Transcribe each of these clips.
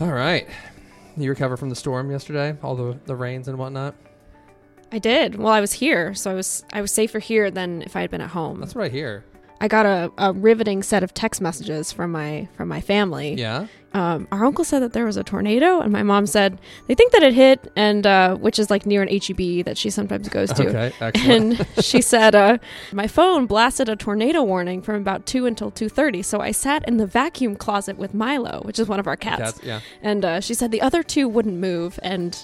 All right. You recover from the storm yesterday, all the the rains and whatnot. I did. Well, I was here, so I was I was safer here than if I had been at home. That's what I hear. I got a, a riveting set of text messages from my from my family. Yeah. Um, our uncle said that there was a tornado, and my mom said they think that it hit, and uh, which is like near an HEB that she sometimes goes to. Okay. Excellent. And she said, uh, "My phone blasted a tornado warning from about two until two thirty. So I sat in the vacuum closet with Milo, which is one of our cats. Cats, yeah. And uh, she said the other two wouldn't move, and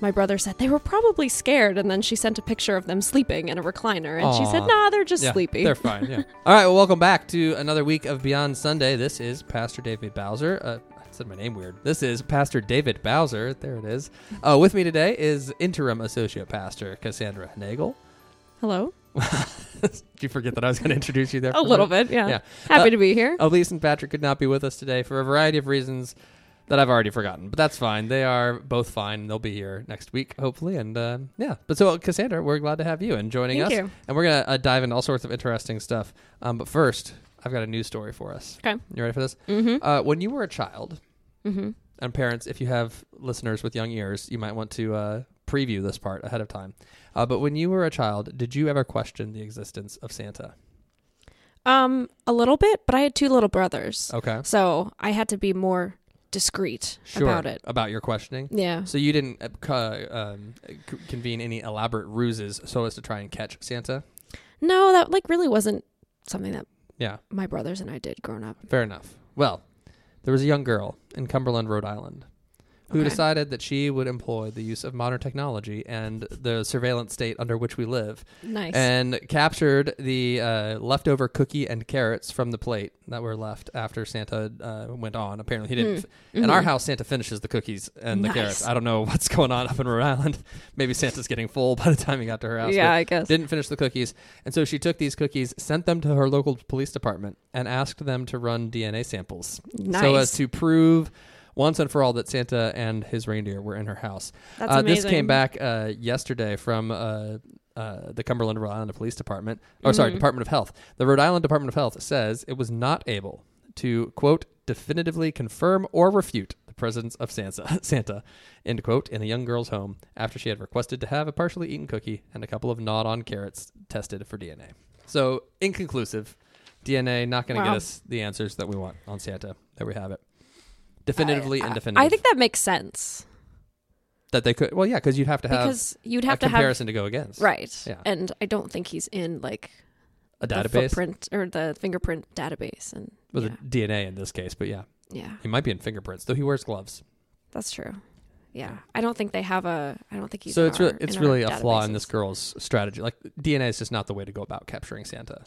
my brother said they were probably scared. And then she sent a picture of them sleeping in a recliner, and she said, "Nah, they're just yeah, sleepy." They're fine. Yeah. All right. Well, welcome back to another week of Beyond Sunday. This is Pastor David Bowser. Uh, I said my name weird. This is Pastor David Bowser. There it is. Uh, with me today is interim associate pastor Cassandra Nagel. Hello. Did you forget that I was going to introduce you there? A little bit, yeah. Yeah. Happy Uh, to be here. Elise and Patrick could not be with us today for a variety of reasons that I've already forgotten, but that's fine. They are both fine. They'll be here next week, hopefully. And uh, yeah, but so Cassandra, we're glad to have you and joining Thank us. you. And we're gonna uh, dive into all sorts of interesting stuff. Um, but first, I've got a news story for us. Okay. You ready for this? Mm-hmm. Uh, when you were a child, Mm-hmm. and parents, if you have listeners with young ears, you might want to uh, preview this part ahead of time. Uh, but when you were a child, did you ever question the existence of Santa? Um, a little bit, but I had two little brothers, Okay. so I had to be more discreet Sure. about it. About your questioning. Yeah. So you didn't uh, um, convene any elaborate ruses so as to try and catch Santa? No, that like really wasn't something that Yeah, my brothers and I did growing up. fair enough. Well, there was a young girl in Cumberland, Rhode Island, who Okay. decided that she would employ the use of modern technology and the surveillance state under which we live Nice. and captured the uh, leftover cookie and carrots from the plate that were left after Santa uh, went on. Apparently, he didn't. Hmm. In our Mhm. house, Santa finishes the cookies and the Nice. carrots. I don't know what's going on up in Rhode Island. Maybe Santa's getting full by the time he got to her house. yeah, I guess. Didn't finish the cookies. And so she took these cookies, sent them to her local police department, and asked them to run DNA samples nice. so as to prove once and for all that Santa and his reindeer were in her house. That's Uh, amazing. this came back uh, yesterday from uh, uh, the Cumberland, Rhode Island Police Department. Or sorry, Mhm. Department of Health. The Rhode Island Department of Health says it was not able to quote definitively confirm or refute the presence of Santa, Santa, end quote, in a young girl's home after she had requested to have a partially eaten cookie and a couple of gnawed-on carrots tested for DNA. So inconclusive. DNA not going to Wow. get us the answers that we want on Santa. There we have it. Definitively I, indefinitive. I think that makes sense that they could. Well, yeah, because you'd have to have because you'd a have to have comparison to go against. right. Yeah. And I don't think he's in like A the database footprint or the fingerprint database. And with yeah, DNA in this case, but yeah, yeah, he might be in fingerprints, though he wears gloves. that's true. Yeah, I don't think they have a. I don't think he's. so it's our- really it's really a flaw in this girl's strategy. Like DNA is just not the way to go about capturing Santa.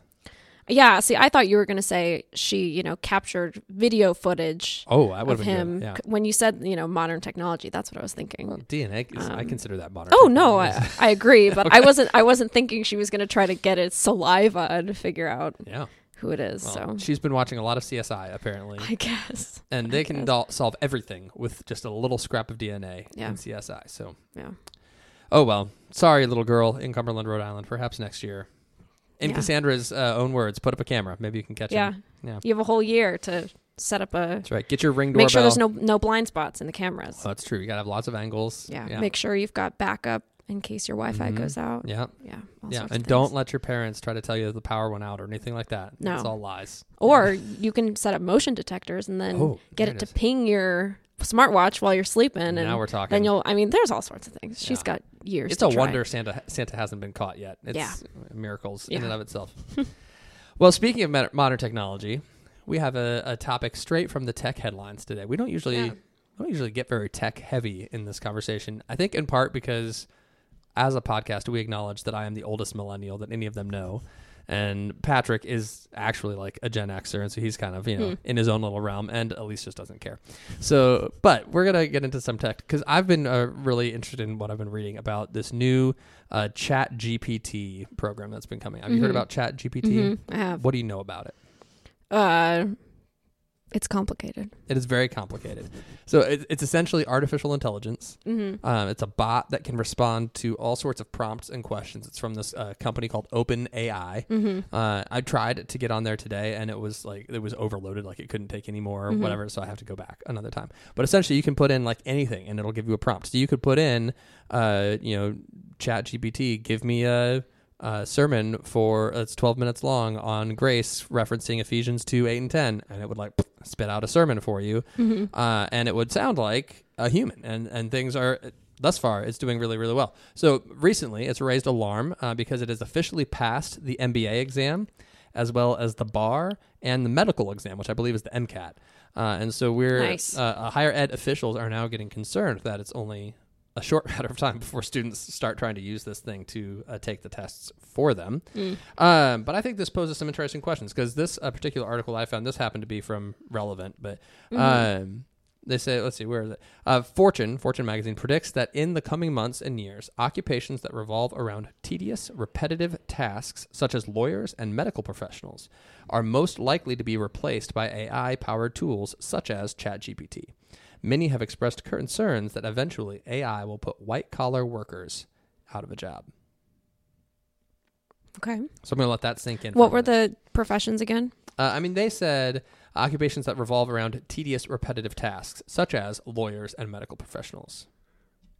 Yeah, see, I thought you were going to say she, you know, captured video footage Oh, I would of have been him good. Yeah. when you said, you know, modern technology. That's what I was thinking. Well, DNA is, I Um, consider that modern. oh no, I. I agree, but I wasn't. I wasn't thinking she was going to try to get its saliva and figure out yeah. who it is. Well, so she's been watching a lot of CSI apparently, I guess. and I they can guess. dol- solve everything with just a little scrap of DNA Yeah. in CSI. So, Yeah. oh well. Sorry, little girl in Cumberland, Rhode Island. Perhaps next year. In Yeah. Cassandra's uh, own words, put up a camera. Maybe you can catch Yeah. him. Yeah. You have a whole year to set up a. That's right. Get your ring doorbell. Make sure there's no no blind spots in the cameras. Oh, that's true. You gotta have lots of angles. yeah. Yeah. Make sure you've got backup in case your Wi-Fi Mhm. goes out. yeah. Yeah. Yeah. And don't let your parents try to tell you that the power went out or anything like that. No. It's all lies. Or you can set up motion detectors and then Oh, get it it to ping your smartwatch while you're sleeping, and now we're talking. then you'll. I mean, there's all sorts of things. She's Yeah. got years. it's a try. wonder Santa Santa hasn't been caught yet. It's Yeah. miracles in and of itself. well, speaking of modern technology, we have a, a topic straight from the tech headlines today. We don't usually we don't usually get very tech heavy in this conversation. I think in part because as a podcast, we acknowledge that I am the oldest millennial that any of them know. And Patrick is actually like a Gen Xer, and so he's kind of you know Hmm. in his own little realm. And Elise just doesn't care. So, but we're gonna get into some tech because I've been uh, really interested in what I've been reading about this new uh, Chat GPT program that's been coming. Have you heard Mhm. about Chat GPT? Mhm, I have. What do you know about it? Uh, It's complicated. It is very complicated. So it, it's essentially artificial intelligence. Mm-hmm. Um, it's a bot that can respond to all sorts of prompts and questions. It's from this uh, company called OpenAI. Mm-hmm. Uh, I tried to get on there today, and it was like it was overloaded, like it couldn't take any more or Mhm. whatever. So I have to go back another time. But essentially, you can put in like anything, and it'll give you a prompt. So you could put in, uh, you know, Chat GPT, give me a. Uh, sermon for it's 12 minutes long on grace referencing ephesians 2 8 and 10 and it would like spit out a sermon for you Mm-hmm. uh, and it would sound like a human and and things are thus far it's doing really really well so recently it's raised alarm uh, because it has officially passed the mba exam as well as the bar and the medical exam which i believe is the mcat uh, and so we're Nice. uh, uh, higher ed officials are now getting concerned that it's only a short matter of time before students start trying to use this thing to uh, take the tests for them Mm. um, but I think this poses some interesting questions because this uh, particular article I found, this happened to be from Relevant, but Mhm. um, they say, let's see, where is it? Uh, Fortune, Fortune magazine predicts that in the coming months and years, occupations that revolve around tedious, repetitive tasks, such as lawyers and medical professionals, are most likely to be replaced by AI powered tools such as ChatGPT. Many have expressed concerns that eventually AI will put white collar workers out of a job. Okay. So I'm going to let that sink in. What were the professions again? Uh, I mean, they said occupations that revolve around tedious, repetitive tasks, such as lawyers and medical professionals.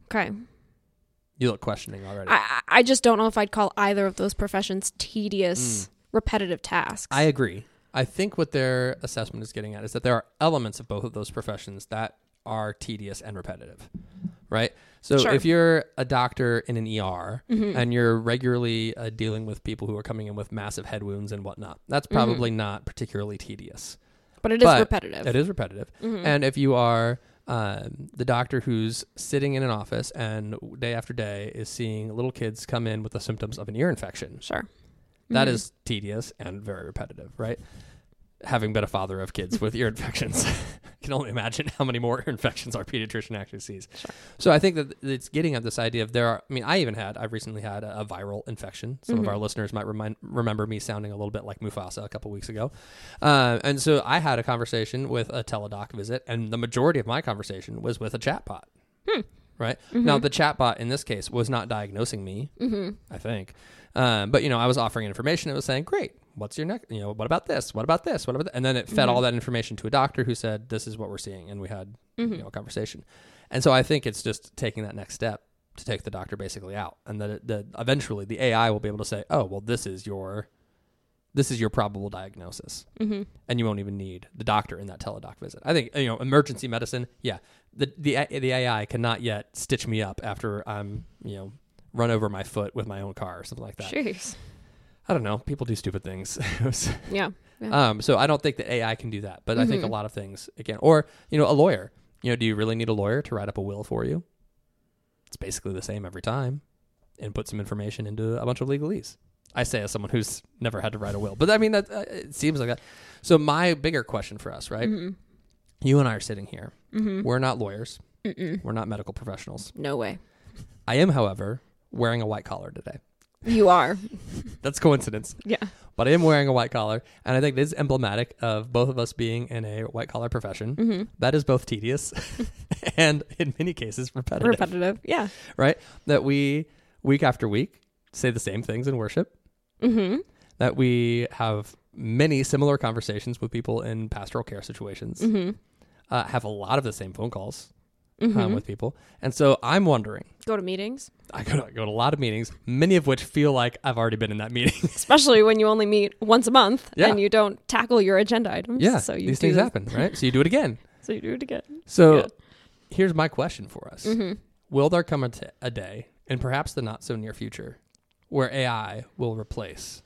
Okay. You look questioning already. I I- just don't know if I'd call either of those professions tedious, Mm. repetitive tasks. I agree. I think what their assessment is getting at is that there are elements of both of those professions that are tedious and repetitive, right? So Sure. if you're a doctor in an ER Mhm. and you're regularly uh, dealing with people who are coming in with massive head wounds and whatnot, that's Mhm. probably not particularly tedious. but it is but repetitive. It is repetitive. Mhm. And if you are um, the doctor who's sitting in an office and day after day is seeing little kids come in with the symptoms of an ear infection, sure. that Mhm. is tedious and very repetitive, right? Having been a father of kids with ear infections, I can only imagine how many more ear infections our pediatrician actually sees. Sure. So I think that it's getting at this idea of there are. I mean, I even had. I've recently had a, a viral infection. Some of Mhm. our listeners might remind, remember me sounding a little bit like Mufasa a couple weeks ago, uh, and so I had a conversation with a teledoc visit, and the majority of my conversation was with a chatbot. Hmm. Right now, Mhm. the chatbot in this case was not diagnosing me. Mhm. I think. Um, but you know, I was offering information. It was saying, "Great, what's your next? You know, what about this? What about this? What about?" That? And then it fed Mhm. all that information to a doctor who said, "This is what we're seeing," and we had Mhm. you know a conversation. And so I think it's just taking that next step to take the doctor basically out, and that it, that eventually the AI will be able to say, "Oh, well, this is your." This is your probable diagnosis, Mhm. and you won't even need the doctor in that teledoc visit. I think you know emergency medicine. Yeah, the the the AI cannot yet stitch me up after I'm you know run over my foot with my own car or something like that. Jeez. I don't know. People do stupid things. Yeah. Yeah. um, so I don't think that AI can do that, but I think a Mhm. lot of things again. Or you know, a lawyer. You know, do you really need a lawyer to write up a will for you? It's basically the same every time, and put some information into a bunch of legalese. I say as someone who's never had to write a will, but I mean that uh, it seems like that. So my bigger question for us, right? Mhm. You and I are sitting here. Mhm. We're not lawyers. Mm-mm. We're not medical professionals. No way. I am, however, wearing a white collar today. You are. That's coincidence. Yeah. but I am wearing a white collar, and I think it is emblematic of both of us being in a white collar profession. Mm-hmm. That is both tedious and, in many cases, repetitive. Repetitive. Yeah. Right? That we week after week say the same things in worship. Mm-hmm. That we have many similar conversations with people in pastoral care situations. Mm-hmm. Uh, have a lot of the same phone calls Mm-hmm. um, with people, and so I'm wondering. Go to meetings, I go to, I go to a lot of meetings, many of which feel like I've already been in that meeting. especially when you only meet once a month Yeah. and you don't tackle your agenda items. yeah, So you these do things this- happen, right? So you do it again. So you do it again. So Yeah. here's my question for us. Mm-hmm. Will there come a, t- a day, and perhaps the not so near future, where AI will replace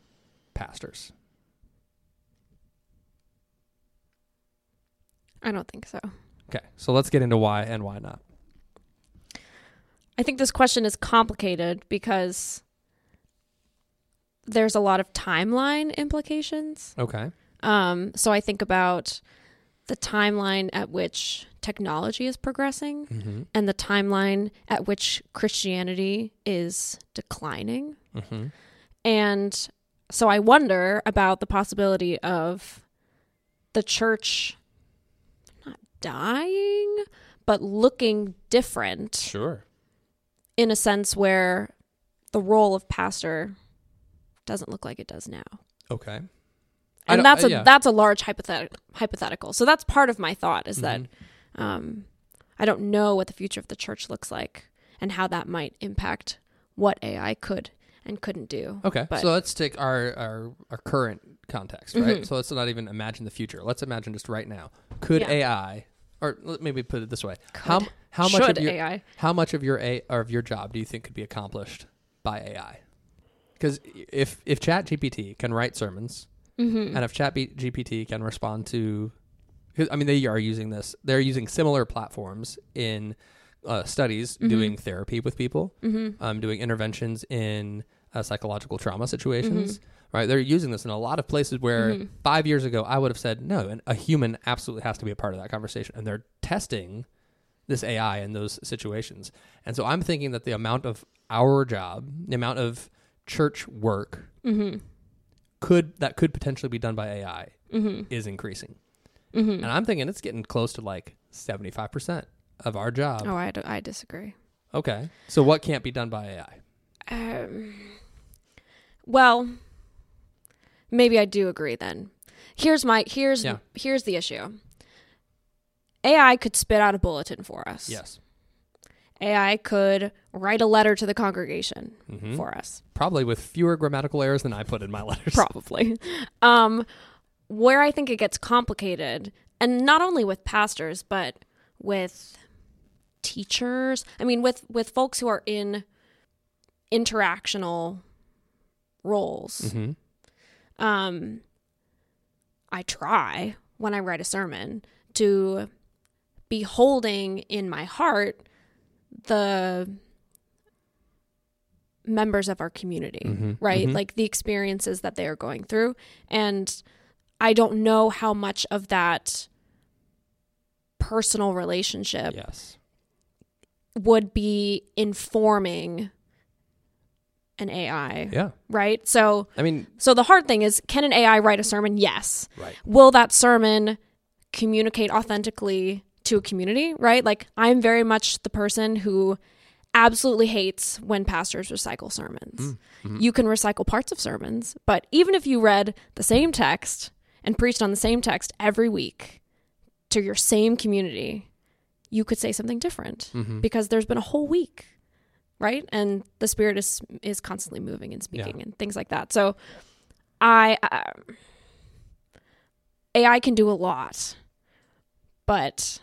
pastors? I don't think so. Okay, so let's get into why and why not. I think this question is complicated because there's a lot of timeline implications. Okay. Um, so I think about the timeline at which technology is progressing Mm-hmm. and the timeline at which Christianity is declining. Mm-hmm. And so I wonder about the possibility of the church dying, but looking different Sure. in a sense where the role of pastor doesn't look like it does now. Okay. And that's uh, a yeah. that's a large hypothet- hypothetical. So that's part of my thought is that Mhm. um, I don't know what the future of the church looks like and how that might impact what AI could and couldn't do. Okay, But- so let's take our, our our current context, right? Mhm. So let's not even imagine the future. Let's imagine just right now. Could Yeah. AI, or let maybe put it this way: how Could. how much Should of your AI? how much of your a or of your job do you think could be accomplished by AI? Because if if Chat GPT can write sermons, Mm-hmm. and if Chat GPT can respond to, I mean, they are using this. They're using similar platforms in uh, studies, Mhm. doing therapy with people Mm-hmm. um, doing interventions in uh, psychological trauma situations. Mm-hmm. Right, they're using this in a lot of places where Mhm. five years ago I would have said no, and a human absolutely has to be a part of that conversation. And they're testing this AI in those situations. And so I'm thinking that the amount of our job, the amount of church work Mm-hmm. could that could potentially be done by AI Mm-hmm. is increasing. Mm-hmm. And I'm thinking it's getting close to like 75% of our job. Oh, I, d- I disagree. Okay. So what can't be done by AI? Um, well, maybe I do agree then. Here's my here's Yeah. here's the issue. AI could spit out a bulletin for us. Yes. AI could write a letter to the congregation Mhm. for us. Probably with fewer grammatical errors than I put in my letters. Probably. Um, where I think it gets complicated, and not only with pastors, but with teachers. I mean, with with folks who are in interactional roles. hmm um I try when I write a sermon to be holding in my heart the members of our community, Mhm, right? mhm. Like the experiences that they are going through. And I don't know how much of that personal relationship Yes. would be informing an AI, Yeah. right? So I mean, so the hard thing is can an AI write a sermon? Yes. right. Will that sermon communicate authentically to a community, right? Like I'm very much the person who absolutely hates when pastors recycle sermons. Mm, You can recycle parts of sermons, but even if you read the same text and preached on the same text every week to your same community, you could say something different Mhm. because there's been a whole week right and the spirit is is constantly moving and speaking Yeah. and things like that so i uh, ai can do a lot but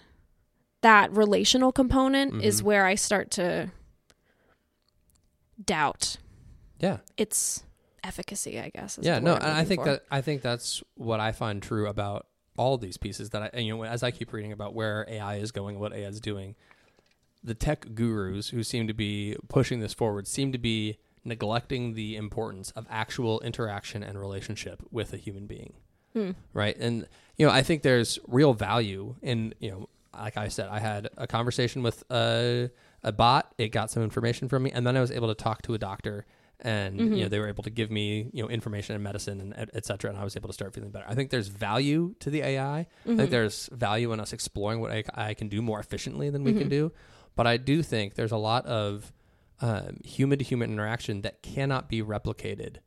that relational component is Mhm. where i start to doubt Yeah. its efficacy i guess is Yeah. No, and I think for. that I think that's what I find true about all these pieces that I and, you know as I keep reading about where AI is going, what AI is doing, the tech gurus who seem to be pushing this forward seem to be neglecting the importance of actual interaction and relationship with a human being. Hmm. right and you know i think there's real value in you know like i said i had a conversation with a, a bot it got some information from me and then i was able to talk to a doctor and Mhm. you know they were able to give me you know information and medicine and et, et cetera and i was able to start feeling better i think there's value to the ai i Mhm. think there's value in us exploring what ai can do more efficiently than we can Mhm. do but i do think there's a lot of um, human to human interaction that cannot be replicated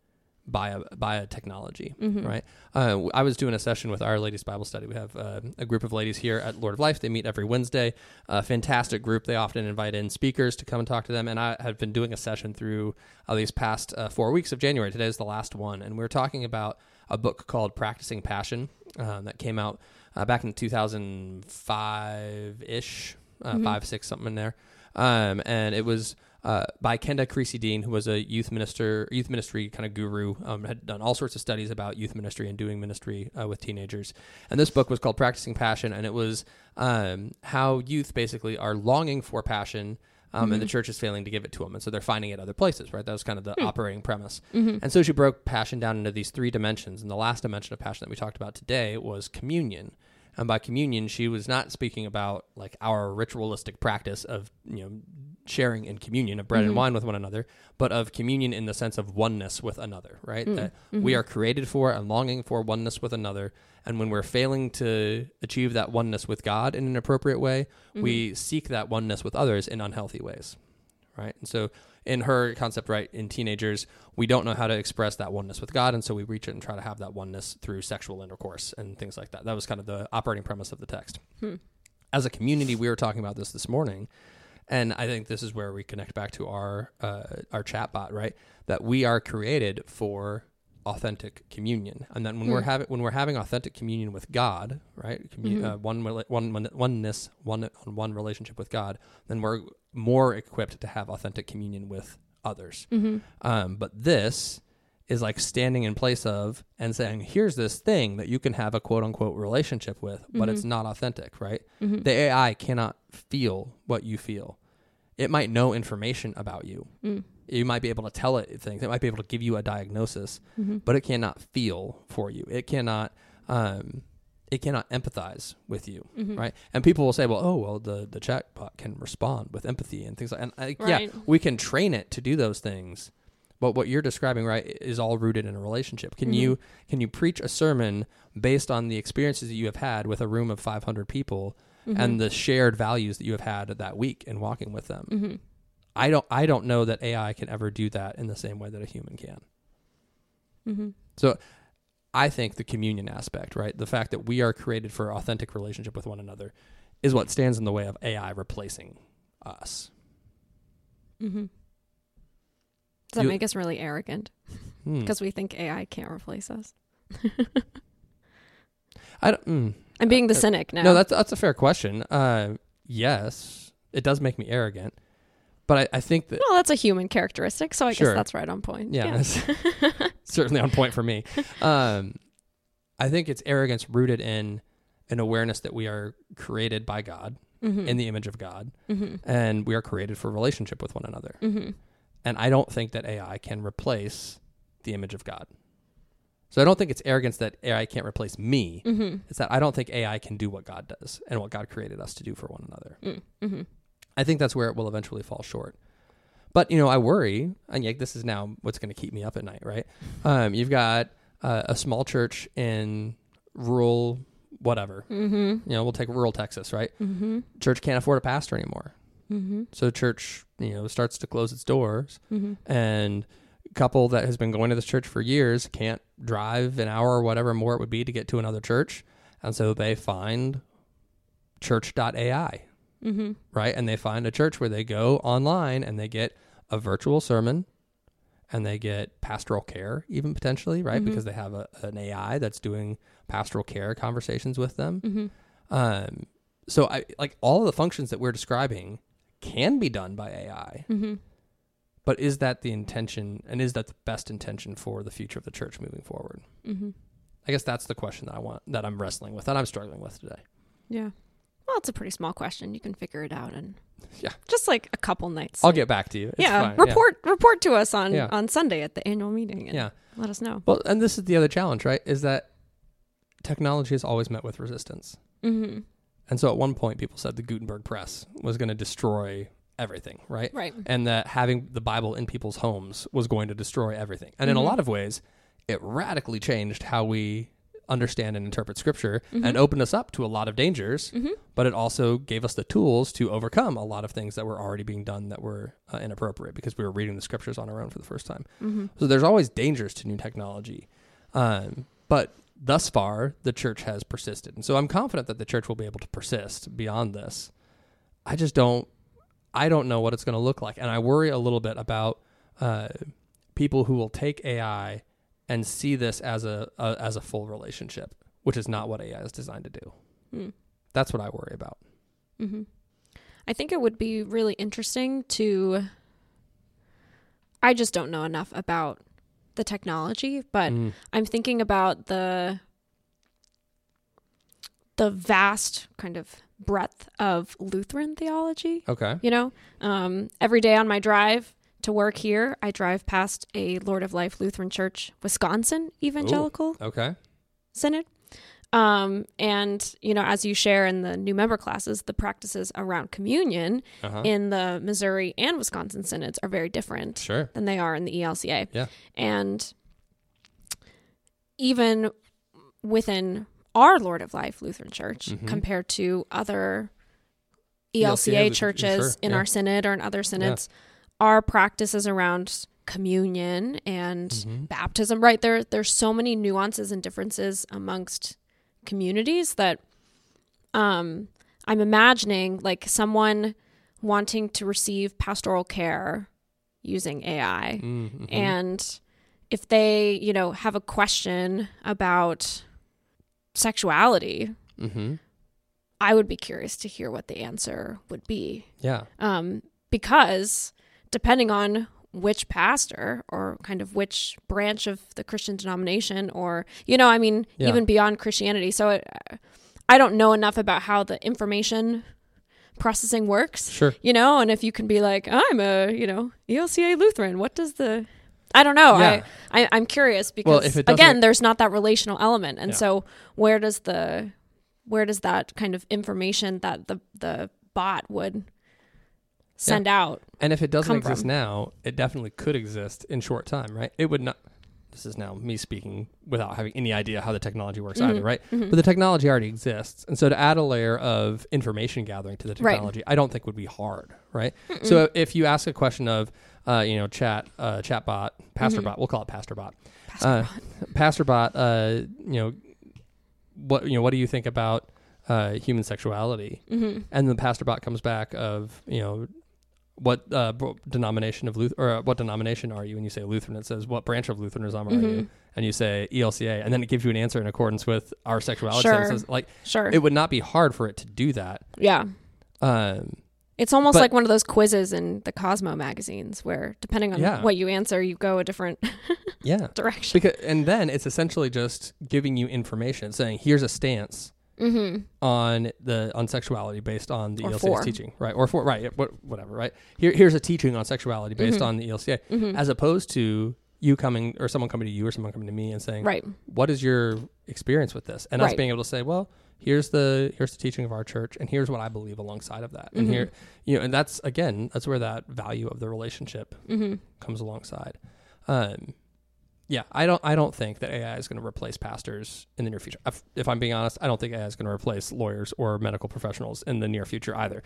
by a by a technology Mhm. right uh, I was doing a session with Our Ladies Bible Study. We have uh, a group of ladies here at Lord of Life. They meet every Wednesday. A fantastic group. They often invite in speakers to come and talk to them. And I have been doing a session through uh, these past uh, four weeks of January. Today is the last one. And we are talking about a book called Practicing Passion um, that came out uh, back in 2005 ish, uh, Mhm. five, six, something in there. Um, and it was uh, by Kenda Creasy Dean, who was a youth minister, youth ministry kind of guru, um, had done all sorts of studies about youth ministry and doing ministry uh, with teenagers. And this book was called Practicing Passion, and it was um, how youth basically are longing for passion. Um, And the church is failing to give it to them, and so they're finding it other places, right? That was kind of the operating premise. Mhm. And so she broke passion down into these three dimensions. And the last dimension of passion that we talked about today was communion. And by communion, she was not speaking about like our ritualistic practice of, you know, sharing in communion of bread and mm-hmm. wine with one another, but of communion in the sense of oneness with another, right? Mm, that mm-hmm. we are created for and longing for oneness with another. And when we're failing to achieve that oneness with God in an appropriate way, mm-hmm. we seek that oneness with others in unhealthy ways, right? And so, in her concept, right, in teenagers, we don't know how to express that oneness with God, and so we reach it and try to have that oneness through sexual intercourse and things like that. That was kind of the operating premise of the text. As a community, we were talking about this this morning, and I think this is where we connect back to our uh, our chat bot, right? That we are created for authentic communion, and then when hmm. we're having when we're having authentic communion with God, right? Commu- mm-hmm. uh, one, rela- one one oneness, one on one relationship with God, then we're more equipped to have authentic communion with others. Mm-hmm. Um, but this is like standing in place of and saying, here's this thing that you can have a quote unquote relationship with, but it's mm-hmm. not authentic, right? The AI cannot feel what you feel. It might know information about you. Mm. You might be able to tell it things. It might be able to give you a diagnosis, mm-hmm. but it cannot feel for you. It cannot. Um, it cannot empathize with you, mm-hmm. right? And people will say, "Well, oh, well, the the chatbot can respond with empathy and things like." And I, yeah, we can train it to do those things, but what you're describing, right, is all rooted in a relationship. Can you mm-hmm. can you preach a sermon based on the experiences that you have had with a room of 500 people and the shared values that you have had that week in walking with them? I don't I don't know that AI can ever do that in the same way that a human can. Mm-hmm. So I think the communion aspect, right? The fact that we are created for authentic relationship with one another is what stands in the way of AI replacing us. Mm-hmm. Does that You- make us really arrogant Hmm. because we think AI can't replace us? I don't, mm. I'm being the Uh, cynic now. No, that's that's a fair question. Uh, yes, it does make me arrogant, but I, I think that well, that's a human characteristic, so I Sure. guess that's right on point. yeah, that's certainly on point for me. Um, I think it's arrogance rooted in an awareness that we are created by God Mm-hmm. in the image of God, mm-hmm. and we are created for relationship with one another. Mm-hmm. And I don't think that AI can replace the image of God. So I don't think it's arrogance that AI can't replace me. Mm-hmm. It's that I don't think AI can do what God does and what God created us to do for one another. I think that's where it will eventually fall short. But you know, I worry, and like this is now what's going to keep me up at night, right? Um, you've got uh, a small church in rural whatever. Mm-hmm. You know, we'll take rural Texas, right? Mm-hmm. Church can't afford a pastor anymore, Mm-hmm. so church, you know, starts to close its doors, Mm-hmm. and a couple that has been going to this church for years can't drive an hour or whatever more it would be to get to another church, and so they find church.ai Mm-hmm. right? And they find a church where they go online and they get a virtual sermon and they get pastoral care, even potentially, right? Mhm. Because they have a, an AI that's doing pastoral care conversations with them. Mm-hmm. Um, so, I like all of the functions that we're describing can be done by AI, Mm-hmm. but is that the intention and is that the best intention for the future of the church moving forward? Mm-hmm. I guess that's the question that I want, that I'm wrestling with, that I'm struggling with today. Yeah. Well, it's a pretty small question. You can figure it out and Yeah. just like a couple nights. I'll get back to you. It's yeah, fine. report report to us on Yeah. on Sunday at the annual meeting and Yeah. let us know. Well, and this is the other challenge, right? Is that technology is always met with resistance. Mm-hmm. And so at one point, people said the Gutenberg press was going to destroy everything, right? Right. And that having the Bible in people's homes was going to destroy everything. And in a Mhm. lot of ways, it radically changed how we understand and interpret scripture Mhm. and opened us up to a lot of dangers, Mm-hmm. but it also gave us the tools to overcome a lot of things that were already being done that were uh, inappropriate because we were reading the scriptures on our own for the first time. Mm-hmm. So there's always dangers to new technology. Um, but thus far, the church has persisted. And so I'm confident that the church will be able to persist beyond this. I just don't, I don't know what it's going to look like. And I worry a little bit about uh, people who will take AI and see this as a, a as a full relationship, which is not what AI is designed to do. Mm. That's what I worry about. Mm-hmm. I think it would be really interesting to. I just don't know enough about the technology, but Mm. I'm thinking about the the vast kind of breadth of Lutheran theology. Okay. You know, um, every day on my drive to work here, I drive past a Lord of Life Lutheran Church, Wisconsin Evangelical Okay. Synod. Um, and you know, as you share in the new member classes, the practices around communion Uh-huh. in the Missouri and Wisconsin synods are very different Sure. than they are in the ELCA. Yeah. And even within our Lord of Life Lutheran Church, Mhm. compared to other ELCA ELCA, churches sure, in yeah. our synod or in other synods, our practices around communion and Mhm. baptism, right? There there's so many nuances and differences amongst communities that um I'm imagining like someone wanting to receive pastoral care using AI Mhm. and if they, you know, have a question about sexuality, Mhm. I would be curious to hear what the answer would be. Yeah. Um, because depending on which pastor or kind of which branch of the Christian denomination, or, you know, I mean, Yeah. even beyond Christianity. So it, uh, I don't know enough about how the information processing works, Sure. you know, and if you can be like, I'm a, you know, ELCA Lutheran, what does the, I don't know. Yeah. I, I, I'm curious because, if again, there's not that relational element. And Yeah. so where does the, where does that kind of information that the, the bot would send out? And if it doesn't exist from. now, it definitely could exist in short time, right? It would not. This is now me speaking without having any idea how the technology works either, Mhm. right? Mhm. But the technology already exists, and so to add a layer of information gathering to the Right. technology, I don't think would be hard, right? So if you ask a question of, uh, you know, chat, uh, chatbot, pastor Mhm. bot, we'll call it pastor bot, Pastor uh, Ron. pastor bot, uh, you know, what you know, what do you think about uh, human sexuality? Mhm. and the pastor bot comes back of you know what uh, denomination of Luth- or uh, what denomination are you? And you say Lutheran. It says what branch of Lutheranism are you? Mhm. And you say ELCA, and then it gives you an answer in accordance with our sexuality Sure. Like Sure. it would not be hard for it to do that. yeah. Um, It's almost But- like one of those quizzes in the Cosmo magazines where depending on Yeah. what you answer, you go a different yeah, direction. because and then it's essentially just giving you information, saying here's a stance mm-hmm. on the on sexuality based on the Or ELCA's for. teaching, right? Or for right, whatever, right? Here, here's a teaching on sexuality based Mhm. on the ELCA, Mm-hmm. as opposed to you coming or someone coming to you or someone coming to me and saying, Right. what is your experience with this? And us being able to say, well, here's the here's the teaching of our church, and here's what I believe alongside of that, and here, you know, and that's again, that's where that value of the relationship Mm-hmm. comes alongside. Um, yeah, I don't I don't think that AI is going to replace pastors in the near future. If, if I'm being honest, I don't think AI is going to replace lawyers or medical professionals in the near future either.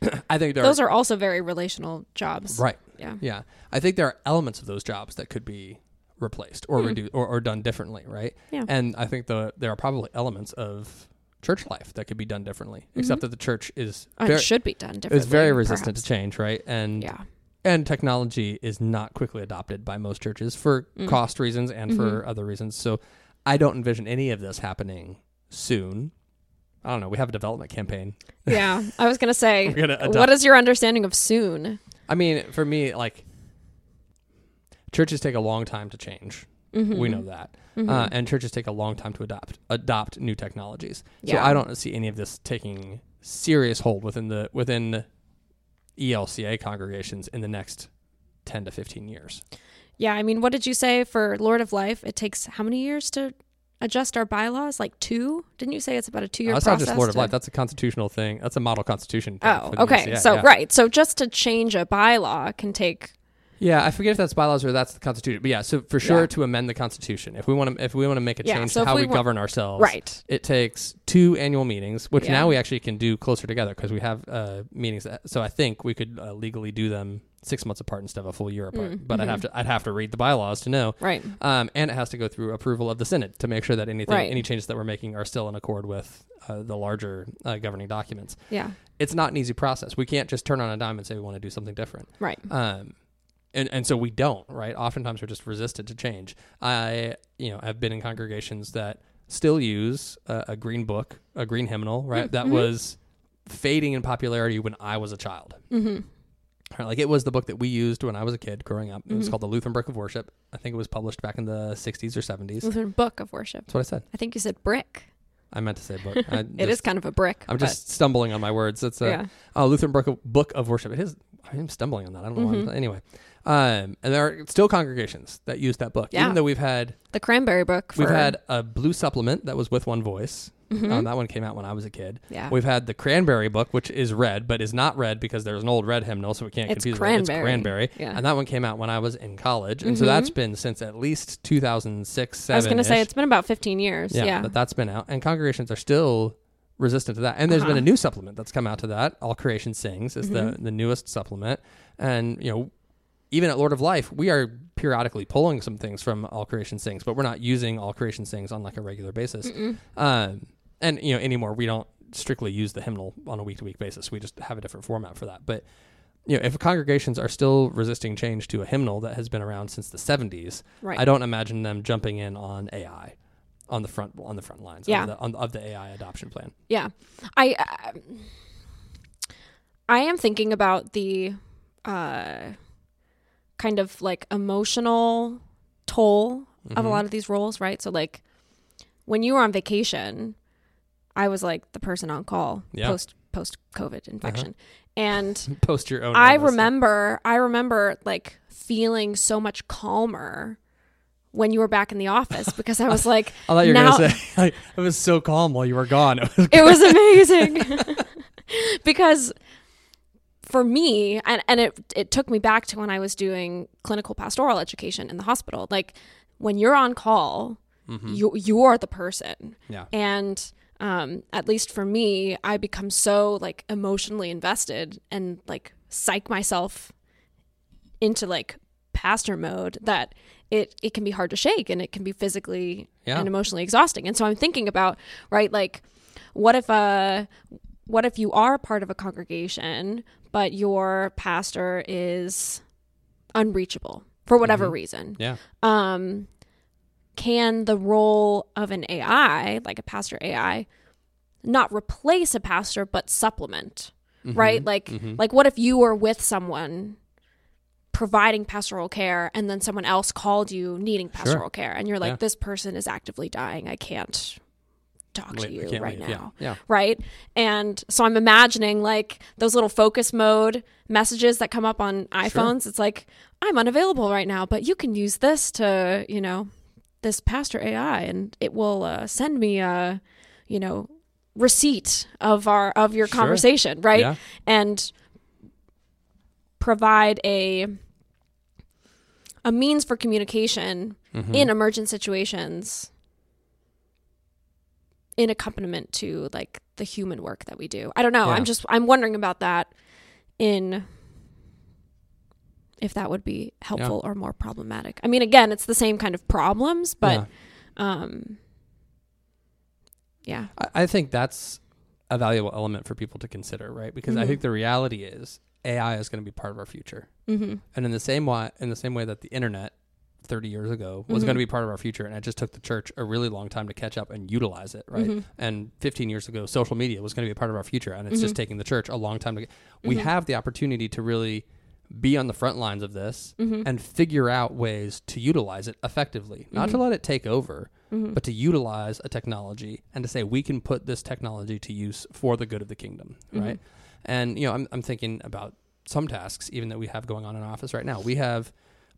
I think there Those are, are also very relational jobs. right. Yeah. Yeah, I think there are elements of those jobs that could be replaced or Hmm. reduced or, or done differently, right? Yeah. And I think the there are probably elements of church life that could be done differently, except Mhm. that the church is Uh, very, it should be done differently. is very resistant perhaps. to change, right? And Yeah. And technology is not quickly adopted by most churches for Mm. cost reasons and for Mhm. other reasons. So I don't envision any of this happening soon. I don't know. We have a development campaign. Yeah. I was going to say, gonna what is your understanding of soon? I mean, for me, like churches take a long time to change. Mm-hmm. We know that, Mhm. uh, and churches take a long time to adopt adopt new technologies. So I don't see any of this taking serious hold within the within ELCA congregations in the next ten to fifteen years. yeah. I mean, what did you say for Lord of Life? It takes how many years to adjust our bylaws? Like two? Didn't you say it's about a two year Uh, that's process? not just Lord of Life. That's a constitutional thing. That's a model constitution. Oh, okay. So yeah. right. So just to change a bylaw can take Yeah, I forget if that's bylaws or that's the Constitution. But yeah, so for sure Yeah. to amend the Constitution, if we want to, if we want to make a Yeah, change so to how we we, govern ourselves, right. It takes two annual meetings, which Yeah. now we actually can do closer together because we have uh, meetings. That, so I think we could uh, legally do them six months apart instead of a full year apart. Mm, But I'd have to, I'd have to read the bylaws to know. Right. Um, and it has to go through approval of the synod to make sure that anything, Right. any changes that we're making are still in accord with uh, the larger uh, governing documents. Yeah. It's not an easy process. We can't just turn on a dime and say we want to do something different. Right. Um, and, and so we don't, right? Oftentimes we're just resistant to change. I, you know, have been in congregations that still use a, a green book, a green hymnal, right? Mm, That mhm. was fading in popularity when I was a child. Mm-hmm. Right? Like it was the book that we used when I was a kid growing up. It was Mhm. called the Lutheran Book of Worship. I think it was published back in the 60s or 70s. Lutheran Book of Worship. That's what I said. I think you said brick. I meant to say book. I It is just- kind of a brick. I'm just stumbling on my words. It's a yeah. oh, Lutheran Book of, book of Worship. It is I'm stumbling on that. I don't know. Why. I'm- Anyway, um, and there are still congregations that use that book, Yeah. even though we've had The Cranberry Book. For, we've had a blue supplement that was with one voice. Mhm. Um, that one came out when I was a kid. yeah. We've had the Cranberry book, which is red, but is not red because there's an old red hymnal, so we can't It's confuse it. cranberry. It's Cranberry. Yeah. And that one came out when I was in college. And so Mhm. that's been since at least 2006, 7 I was going to say it's been about 15 years. yeah, Yeah. But that's been out. And congregations are still resistant to that. And there's been Uh-huh. a new supplement that's come out to that. All Creation Sings is the, Mhm. the newest supplement. And, you know, even at Lord of Life, we are periodically pulling some things from All Creation Sings, but we're not using All Creation Sings on like a regular basis. Um, and you know anymore, we don't strictly use the hymnal on a week to week basis. We just have a different format for that. But you know, if congregations are still resisting change to a hymnal that has been around since the '70s, Right. I don't imagine them jumping in on AI on the front on the front lines Yeah. of, the, on, of the AI adoption plan. Yeah, I uh, I am thinking about the uh, kind of like emotional toll of a Mhm. lot of these roles, right? So like when you were on vacation, I was like the person on call Yeah. Uh-huh. post post COVID infection, and Post your own. I remember I remember like feeling so much calmer when you were back in the office because I was like I thought you were now- gonna say like, it was so calm while you were gone. It was amazing because for me and, and it it took me back to when I was doing clinical pastoral education in the hospital like when you're on call Mhm. you you're the person yeah. and um, at least for me I become so like emotionally invested and like psych myself into like pastor mode that it it can be hard to shake and it can be physically Yeah. and emotionally exhausting. And so I'm thinking about right like what if uh what if you are part of a congregation but your pastor is unreachable for whatever Mhm. reason Yeah. um, can the role of an AI, like a pastor AI, not replace a pastor but supplement? Right? Mhm. Like, Mhm. like what if you were with someone providing pastoral care, and then someone else called you needing Sure. pastoral care, and you're like, Yeah. this person is actively dying. I can't talk to you right leave. now Yeah. right? And so I'm imagining like those little focus mode messages that come up on iPhones. It's like, I'm unavailable right now, but you can use this to, you know, this Pastor AI and it will uh, send me a, you know, receipt of our of your Sure. conversation, right? Yeah. And provide a a means for communication Mhm. in emergent situations in accompaniment to like the human work that we do. I don't know. Yeah. I'm just I'm wondering about that in if that would be helpful or more problematic. I mean again, it's the same kind of problems, but Yeah. um yeah. I, I think that's a valuable element for people to consider, right? Because I Mhm. think the reality is AI is going to be part of our future, Mhm. and in the same way, in the same way that the internet 30 years ago was Mhm. going to be part of our future, and it just took the church a really long time to catch up and utilize it, right? Mhm. And 15 years ago, social media was going to be a part of our future, and it's just Mhm. taking the church a long time to. get We Mhm. have the opportunity to really be on the front lines of this Mhm. and figure out ways to utilize it effectively, not to Mhm. let it take over, but to utilize a technology and to say we can put this technology to use for the good of the kingdom, right? And you know, I'm I'm thinking about some tasks even that we have going on in office right now. We have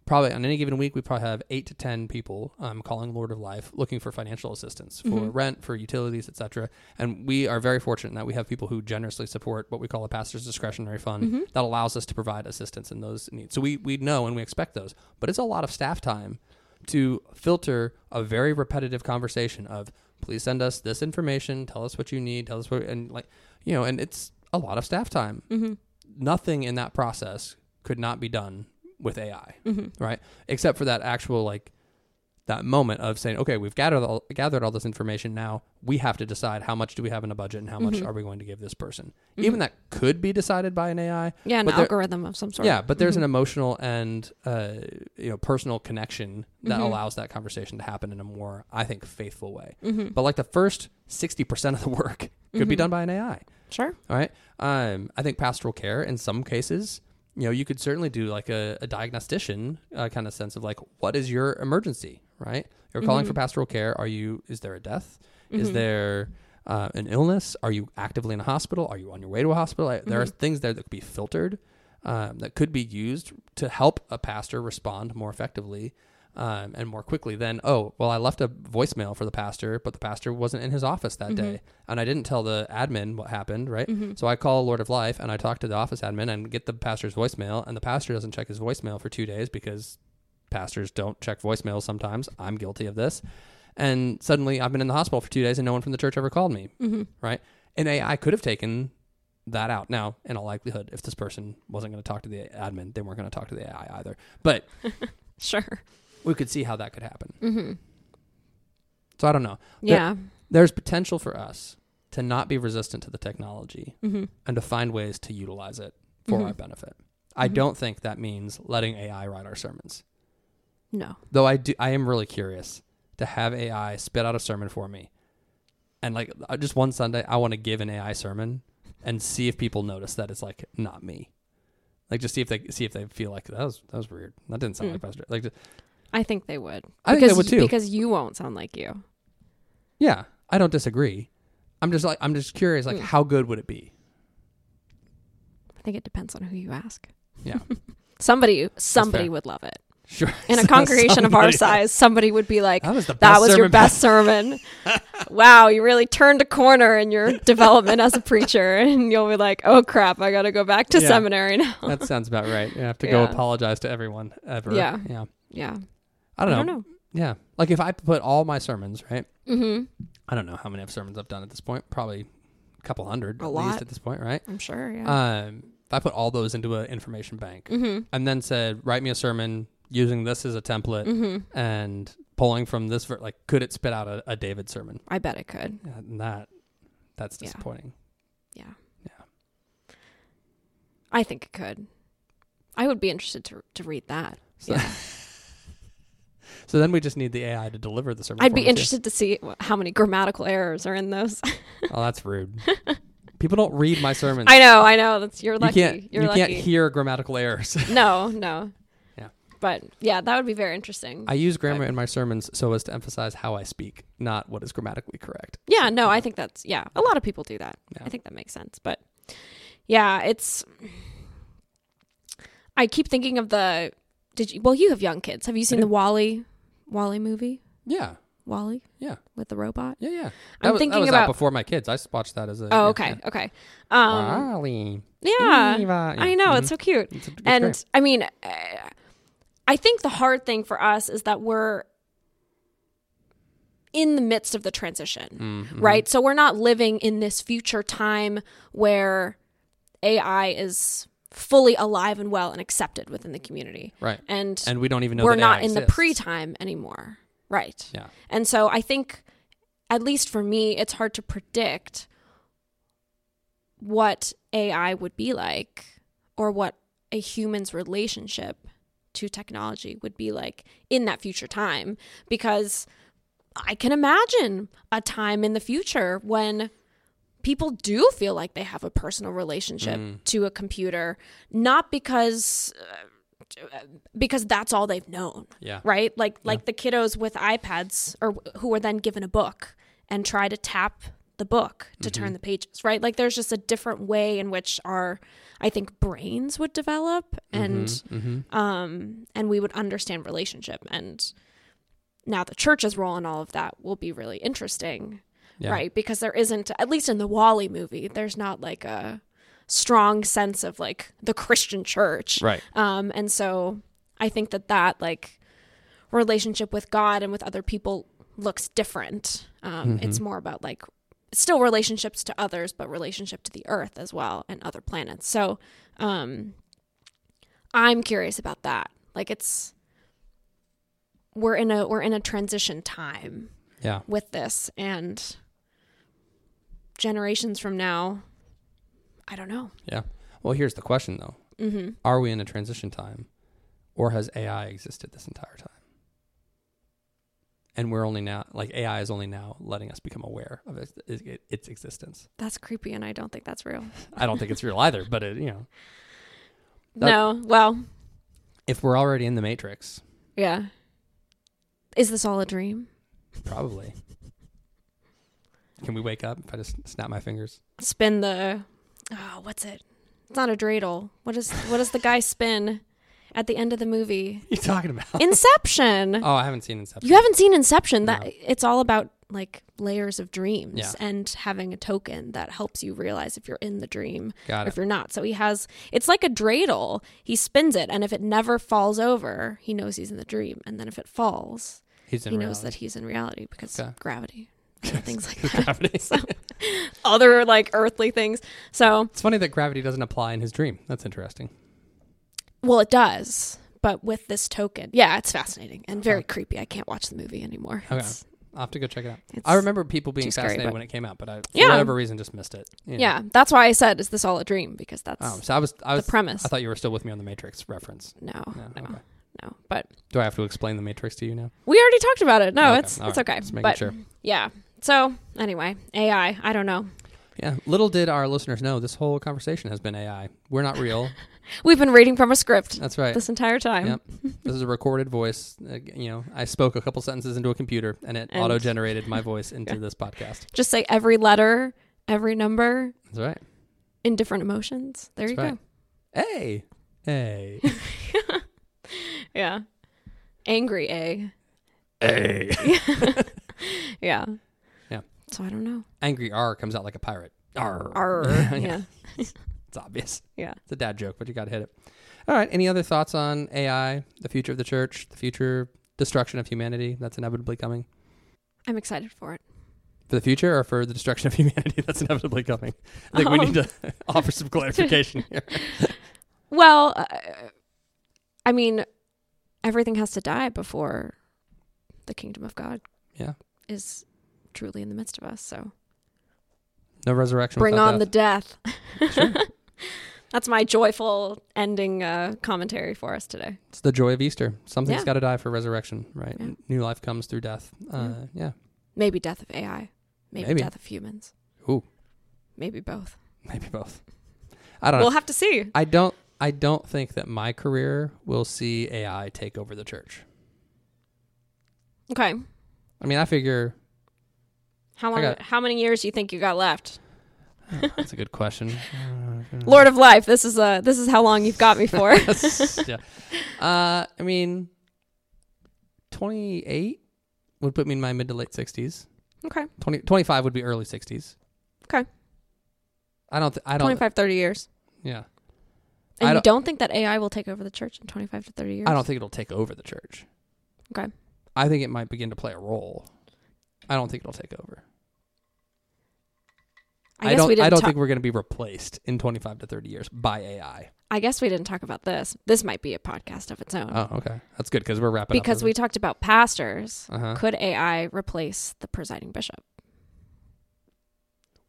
probably on any given week we probably have eight to ten people um, calling Lord of Life looking for financial assistance for Mhm. rent, for utilities, etc. And we are very fortunate in that we have people who generously support what we call a pastor's discretionary fund Mhm. that allows us to provide assistance in those needs. So we we know and we expect those, but it's a lot of staff time to filter a very repetitive conversation of please send us this information, tell us what you need, tell us what and like you know, and it's a lot of staff time. Mhm. Nothing in that process could not be done with AI, Mhm. right? Except for that actual like that moment of saying, okay, we've gathered all, gathered all this information. Now we have to decide how much do we have in a budget and how much Mhm. are we going to give this person. Mhm. Even that could be decided by an AI, Yeah, an there- algorithm of some sort. yeah, but there's Mhm. an emotional and uh, you know personal connection that Mhm. allows that conversation to happen in a more, I think, faithful way. Mhm. But like the first sixty percent of the work could be done by an AI. Sure. All right. Um, I think pastoral care in some cases, you know, you could certainly do like a, a diagnostician uh, kind of sense of like, what is your emergency? Right. You're calling for Mhm. pastoral care. Are you? Is there a death? Is Mhm. there uh, an illness? Are you actively in a hospital? Are you on your way to a hospital? Like, There are Mhm. things there that could be filtered. um, that could be used to help a pastor respond more effectively um, and more quickly than, oh, well, I left a voicemail for the pastor, but the pastor wasn't in his office that day. And I didn't tell the admin what happened, right? So I call Lord of Life and I talk to the office admin and get the pastor's voicemail. And the pastor doesn't check his voicemail for two days because pastors don't check voicemails sometimes. I'm guilty of this. And suddenly I've been in the hospital for two days and no one from the church ever called me, Mm-hmm. right? And AI could have taken that out. Now, in all likelihood, if this person wasn't going to talk to the admin, they weren't going to talk to the AI either. But Sure. We could see how that could happen. Mm-hmm. So I don't know. There- Yeah. There's potential for us to not be resistant to the technology Mm-hmm. and to find ways to utilize it for Mhm. our benefit. I Mhm. don't think that means letting AI write our sermons. No. Though I do, I am really curious to have AI spit out a sermon for me, and like uh, just one Sunday, I want to give an AI sermon and see if people notice that it's like not me. Like just see if they see if they feel like that was that was weird. That didn't sound Hmm. like Pastor. Like I think they would. I think because they would too. Because you won't sound like you. yeah, I don't disagree. I'm just like I'm just curious. Like Hmm. how good would it be? I think it depends on who you ask. Yeah. somebody somebody fair. would love it. Sure. In a congregation of our Somebody- size, somebody would be like, that was the best that was your sermon best sermon. wow, you really turned a corner in your development as a preacher. And you'll be like, oh crap, I got to go back to Yeah. seminary now. that sounds about right. You have to go Yeah. apologize to everyone ever. Yeah. Yeah. yeah. I don't know. Yeah. Like if I put all my sermons, right? Mm-hmm. I don't know how many of sermons I've done at this point. Probably a couple hundred A at lot. least at this point, right? I'm sure. Yeah. Um, if I put all those into an information bank mm-hmm. and then said, write me a sermon using this as a template Mm-hmm. and pulling from this, ver- like, could it spit out a, a David sermon? I bet it could. Yeah, and that, that's Yeah. disappointing. Yeah. Yeah. I think it could. I would be interested to to read that. So, Yeah. so then we just need the AI to deliver the sermon. I'd be interested to see how many grammatical errors are in those. Oh, that's rude. People don't read my sermons. I know, I know. That's you're you lucky. can't. You're you lucky. can't hear grammatical errors. no, no. Yeah. But yeah, that would be very interesting. I use grammar But- in my sermons so as to emphasize how I speak, not what is grammatically correct. yeah, no, I think that's yeah. A lot of people do that. Yeah. I think that makes sense. But yeah, it's. I keep thinking of the. Did you? Well, you have young kids. Have you seen the WALL-E, WALL-E movie? Yeah, WALL-E. Yeah. With the robot. yeah, yeah. I'm was, thinking that was about- out before my kids. I watched that as a. Oh, yeah, okay, yeah. okay. Um, WALL-E. yeah, Eva. I know mhm. it's so cute. It's- it's and great. I mean, I think the hard thing for us is that we're in the midst of the transition, Mm, mhm. right? So we're not living in this future time where AI is fully alive and well and accepted within the community. Right. And, And we don't even know we're not in the pre time anymore. Right. Yeah. And so I think, at least for me, it's hard to predict what AI would be like or what a human's relationship to technology would be like in that future time because I can imagine a time in the future when people do feel like they have a personal relationship Mm. to a computer not because uh, because that's all they've known Yeah. right? Like like the kiddos with ipads or who were then given a book and try to tap the book to turn the pages right? Like there's just a different way in which our i think brains would develop and Mm-hmm. um and we would understand relationship. And now the church's role in all of that will be really interesting Yeah. right because there isn't at least in the WALL-E movie there's not like a strong sense of like the christian church Right. um, and so I think that that like relationship with God and with other people looks different. Um, It's more about like still relationships to others, but relationship to the earth as well and other planets. So um, I'm curious about that. Like it's we're in a we're in a transition time Yeah. with this, and generations from now, I don't know. Yeah. Well, here's the question though: hmm Are we in a transition time, or has AI existed this entire time? And we're only now, like AI is only now letting us become aware of its, its existence. That's creepy, and I don't think that's real. I don't think it's real either, but it, you know, That- no, well, if we're already in the matrix, Yeah. Is this all a dream? probably. Can we wake up if I just snap my fingers? Spin the oh, what's it? It's not a dreidel. What is what does the guy spin at the end of the movie? you talking about? Inception. oh, I haven't seen Inception. You haven't seen Inception. That No. it's all about like layers of dreams Yeah. and having a token that helps you realize if you're in the dream Got or it. if you're not. So he has it's like a dreidel. He spins it and if it never falls over, he knows he's in the dream. And then if it falls, He's in he knows reality. that he's in reality because Okay. gravity. Things like that. gravity. Other like earthly things. So it's funny that gravity doesn't apply in his dream. That's interesting. well it does. But with this token. Yeah, it's fascinating and very creepy. I can't watch the movie anymore. Okay. It's- I'll have to go check it out. it's- I remember people being scary, fascinated but- when it came out, but I, for Yeah. whatever reason, just missed it. you know. Yeah, that's why I said, "Is this all a dream?" Because that's Oh, so I was, I was, the premise. I thought you were still with me on the Matrix reference. no, No, no, okay. But Do I have to explain the Matrix to you now? we already talked about it. No, Okay, it's all it's right. okay. Just making But sure. yeah. So anyway, AI. I don't know. Yeah. Little did our listeners know this whole conversation has been AI. We're not real. We've been reading from a script That's right. this entire time. Yep. this is a recorded voice. Uh, you know, I spoke a couple sentences into a computer, and it And- auto-generated my voice into this podcast. Just say every letter, every number That's right. in different emotions. There That's you right. Hey, hey, go. Yeah. Angry A. hey. Yeah. So I don't know. Angry R comes out like a pirate. R. R. yeah. yeah. It's obvious. Yeah. It's a dad joke, but you got to hit it. All right. Any other thoughts on AI, the future of the church, the future destruction of humanity that's inevitably coming? I'm excited for it. For the future or for the destruction of humanity that's inevitably coming? I think we Um. need to offer some clarification here. Well, uh, I mean, everything has to die before the kingdom of God Yeah. is truly in the midst of us. So No resurrection. bring on death. the death. That's my joyful ending uh, commentary for us today. It's the joy of Easter. Something's Yeah. got to die for resurrection, right? Yeah. New life comes through death. Uh, yeah. Maybe death of AI. Maybe, Maybe. death of humans. Ooh. Maybe both. Maybe both. I don't We'll know. have to see. I don't. I don't think that my career will see AI take over the church. Okay. I mean, I figure How long? got- How many years do you think you got left? oh, that's a good question. Uh, Lord of Life. This is uh This is how long you've got me for. yeah. Uh, I mean, twenty-eight would put me in my mid to late sixties. okay. 20, 25 would be early sixties. Okay. I don't. Th- I don't. 25, 30 years. Yeah. And I you don't- don't think that AI will take over the church in 25 to 30 years? I don't think it'll take over the church. Okay. I think it might begin to play a role. I don't think it'll take over. I, I, don't. I don't ta- think we're going to be replaced in 25 to 30 years by AI. I guess we didn't talk about this. This might be a podcast of its own. Oh, okay. That's good because we're wrapping up. because we talked about pastors. Uh-huh. Could AI replace the presiding bishop?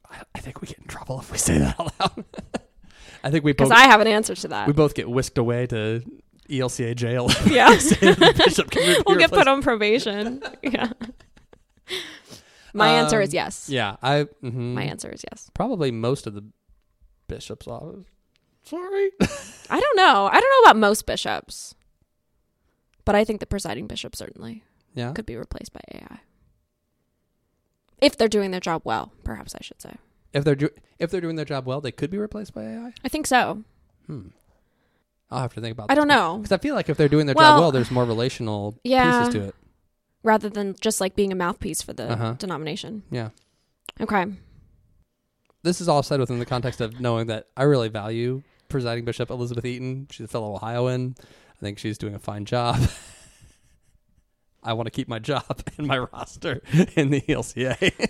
I, I think we get in trouble if we say that out loud. I think we Because I have an answer to that. we both get whisked away to ELCA jail. yeah. Say that the bishop can we'll get replaced. put on probation. yeah. My answer Um, is yes. Yeah, I mhm. My answer is yes. probably most of the bishop's office. Sorry. I don't know. I don't know about most bishops. But I think the presiding bishop certainly Yeah. could be replaced by AI. If they're doing their job well, perhaps I should say. If they're do- if they're doing their job well, they could be replaced by AI. I think so. Hmm. I'll have to think about. That. I don't know. because I feel like if they're doing their Well, job well, there's more relational Yeah. pieces to it. Rather than just like being a mouthpiece for the Uh-huh. denomination. Yeah. Okay. This is all said within the context of knowing that I really value presiding bishop Elizabeth Eaton. She's a fellow Ohioan. I think she's doing a fine job. I want to keep my job and my roster in the ELCA.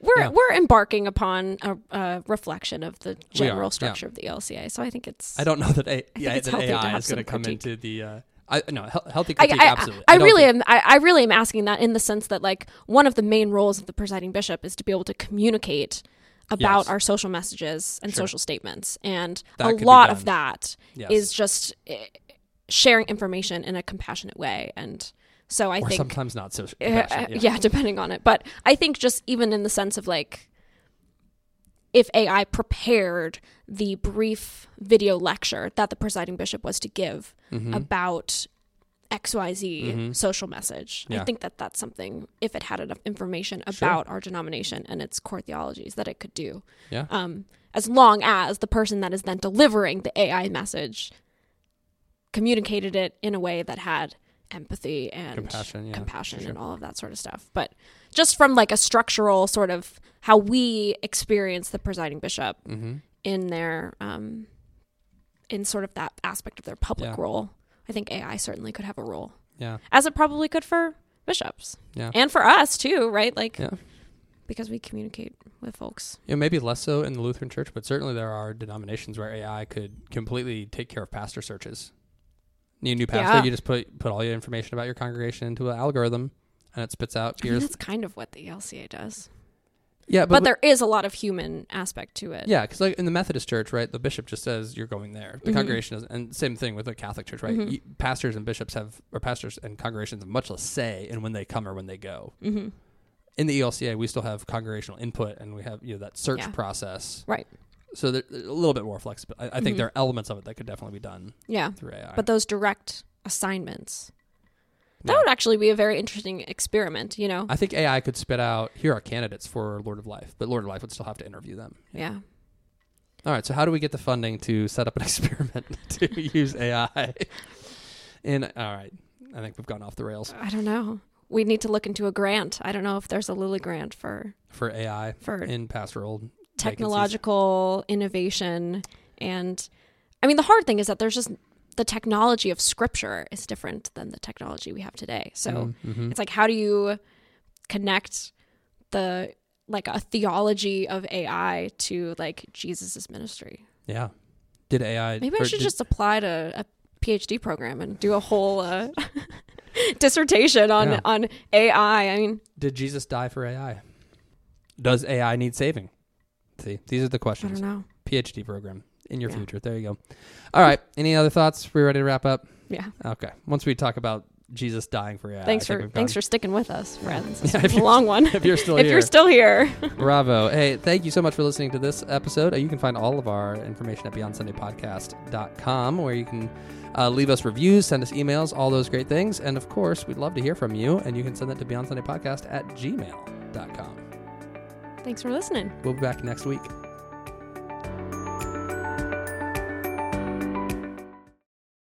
We're Yeah. we're embarking upon a, a reflection of the general yeah. structure of the ELCA. So I think it's I don't know that, a- yeah, it's that AI is going to come critique. into the. Uh, I no healthy critique. I, absolutely. I, I really think- am. I, I really am asking that in the sense that like one of the main roles of the presiding bishop is to be able to communicate about Yes. our social messages and Sure. social statements, and That a lot of that Yes. is just eh, sharing information in a compassionate way. And so I or think sometimes not so. Uh, compassionate, yeah. depending on it. But I think just even in the sense of like, if AI prepared the brief video lecture that the presiding bishop was to give Mhm. about XYZ Mhm. social message. I think that that's something, if it had enough information Sure. about our denomination and its core theologies, that it could do. Yeah. Um, as long as the person that is then delivering the AI message communicated it in a way that had empathy and Compassion, yeah, compassion sure. and all of that sort of stuff. But just from like a structural sort of how we experience the presiding bishop Mm-hmm. in their um in sort of that aspect of their public Yeah. role i think ai certainly could have a role Yeah. as it probably could for bishops Yeah. and for us too right like Yeah. because we communicate with folks know, maybe less so in the Lutheran Church, but certainly there are denominations where AI could completely take care of pastor searches. Need a new pastor, Yeah. you just put put all your information about your congregation into an algorithm, and it spits out I mean, here's that's kind of what the ELCA does yeah, but, but, there is a lot of human aspect to it yeah, because like in the Methodist Church, right, the bishop just says you're going there. The Mhm. congregation is, and same thing with the Catholic Church, right? Mhm. You, pastors and bishops have, or pastors and congregations have much less say in when they come or when they go. hmm In the ELCA, we still have congregational input, and we have you know that search Yeah. process, Right. So a little bit more flexible. I, I think Mhm. there are elements of it that could definitely be done yeah through AI. but those direct assignments that Yeah. would actually be a very interesting experiment you know I think AI could spit out here are candidates for Lord of Life, but Lord of Life would still have to interview them. yeah All right, so how do we get the funding to set up an experiment to use AI? In all right, I think we've gone off the rails i don't know we need to look into a grant i don't know if there's a Lilly grant for for AI for in pastoral. vacancies. technological innovation and i mean the hard thing is that there's just the technology of scripture is different than the technology we have today so Mhm, mhm. it's like how do you connect the like a theology of ai to like jesus's ministry yeah, did AI? maybe i should did- just apply to a phd program and do a whole uh, dissertation on Yeah. on ai i mean did Jesus die for AI? Does AI need saving? See, these are the questions. i don't know PhD program in your Yeah. future. There you go. All right. Any other thoughts? We ready to wrap up? yeah Okay. Once we talk about Jesus dying for you. thanks for thanks gone- for sticking with us friends Yeah, if a you're- long one If you're still if here, you're still here bravo. Hey, thank you so much for listening to this episode. Uh, You can find all of our information at BeyondSundayPodcast.com, where you can uh, leave us reviews, send us emails, all those great things. And of course, we'd love to hear from you. And you can send that to BeyondSundayPodcast at gmail.com. thanks for listening We'll be back next week.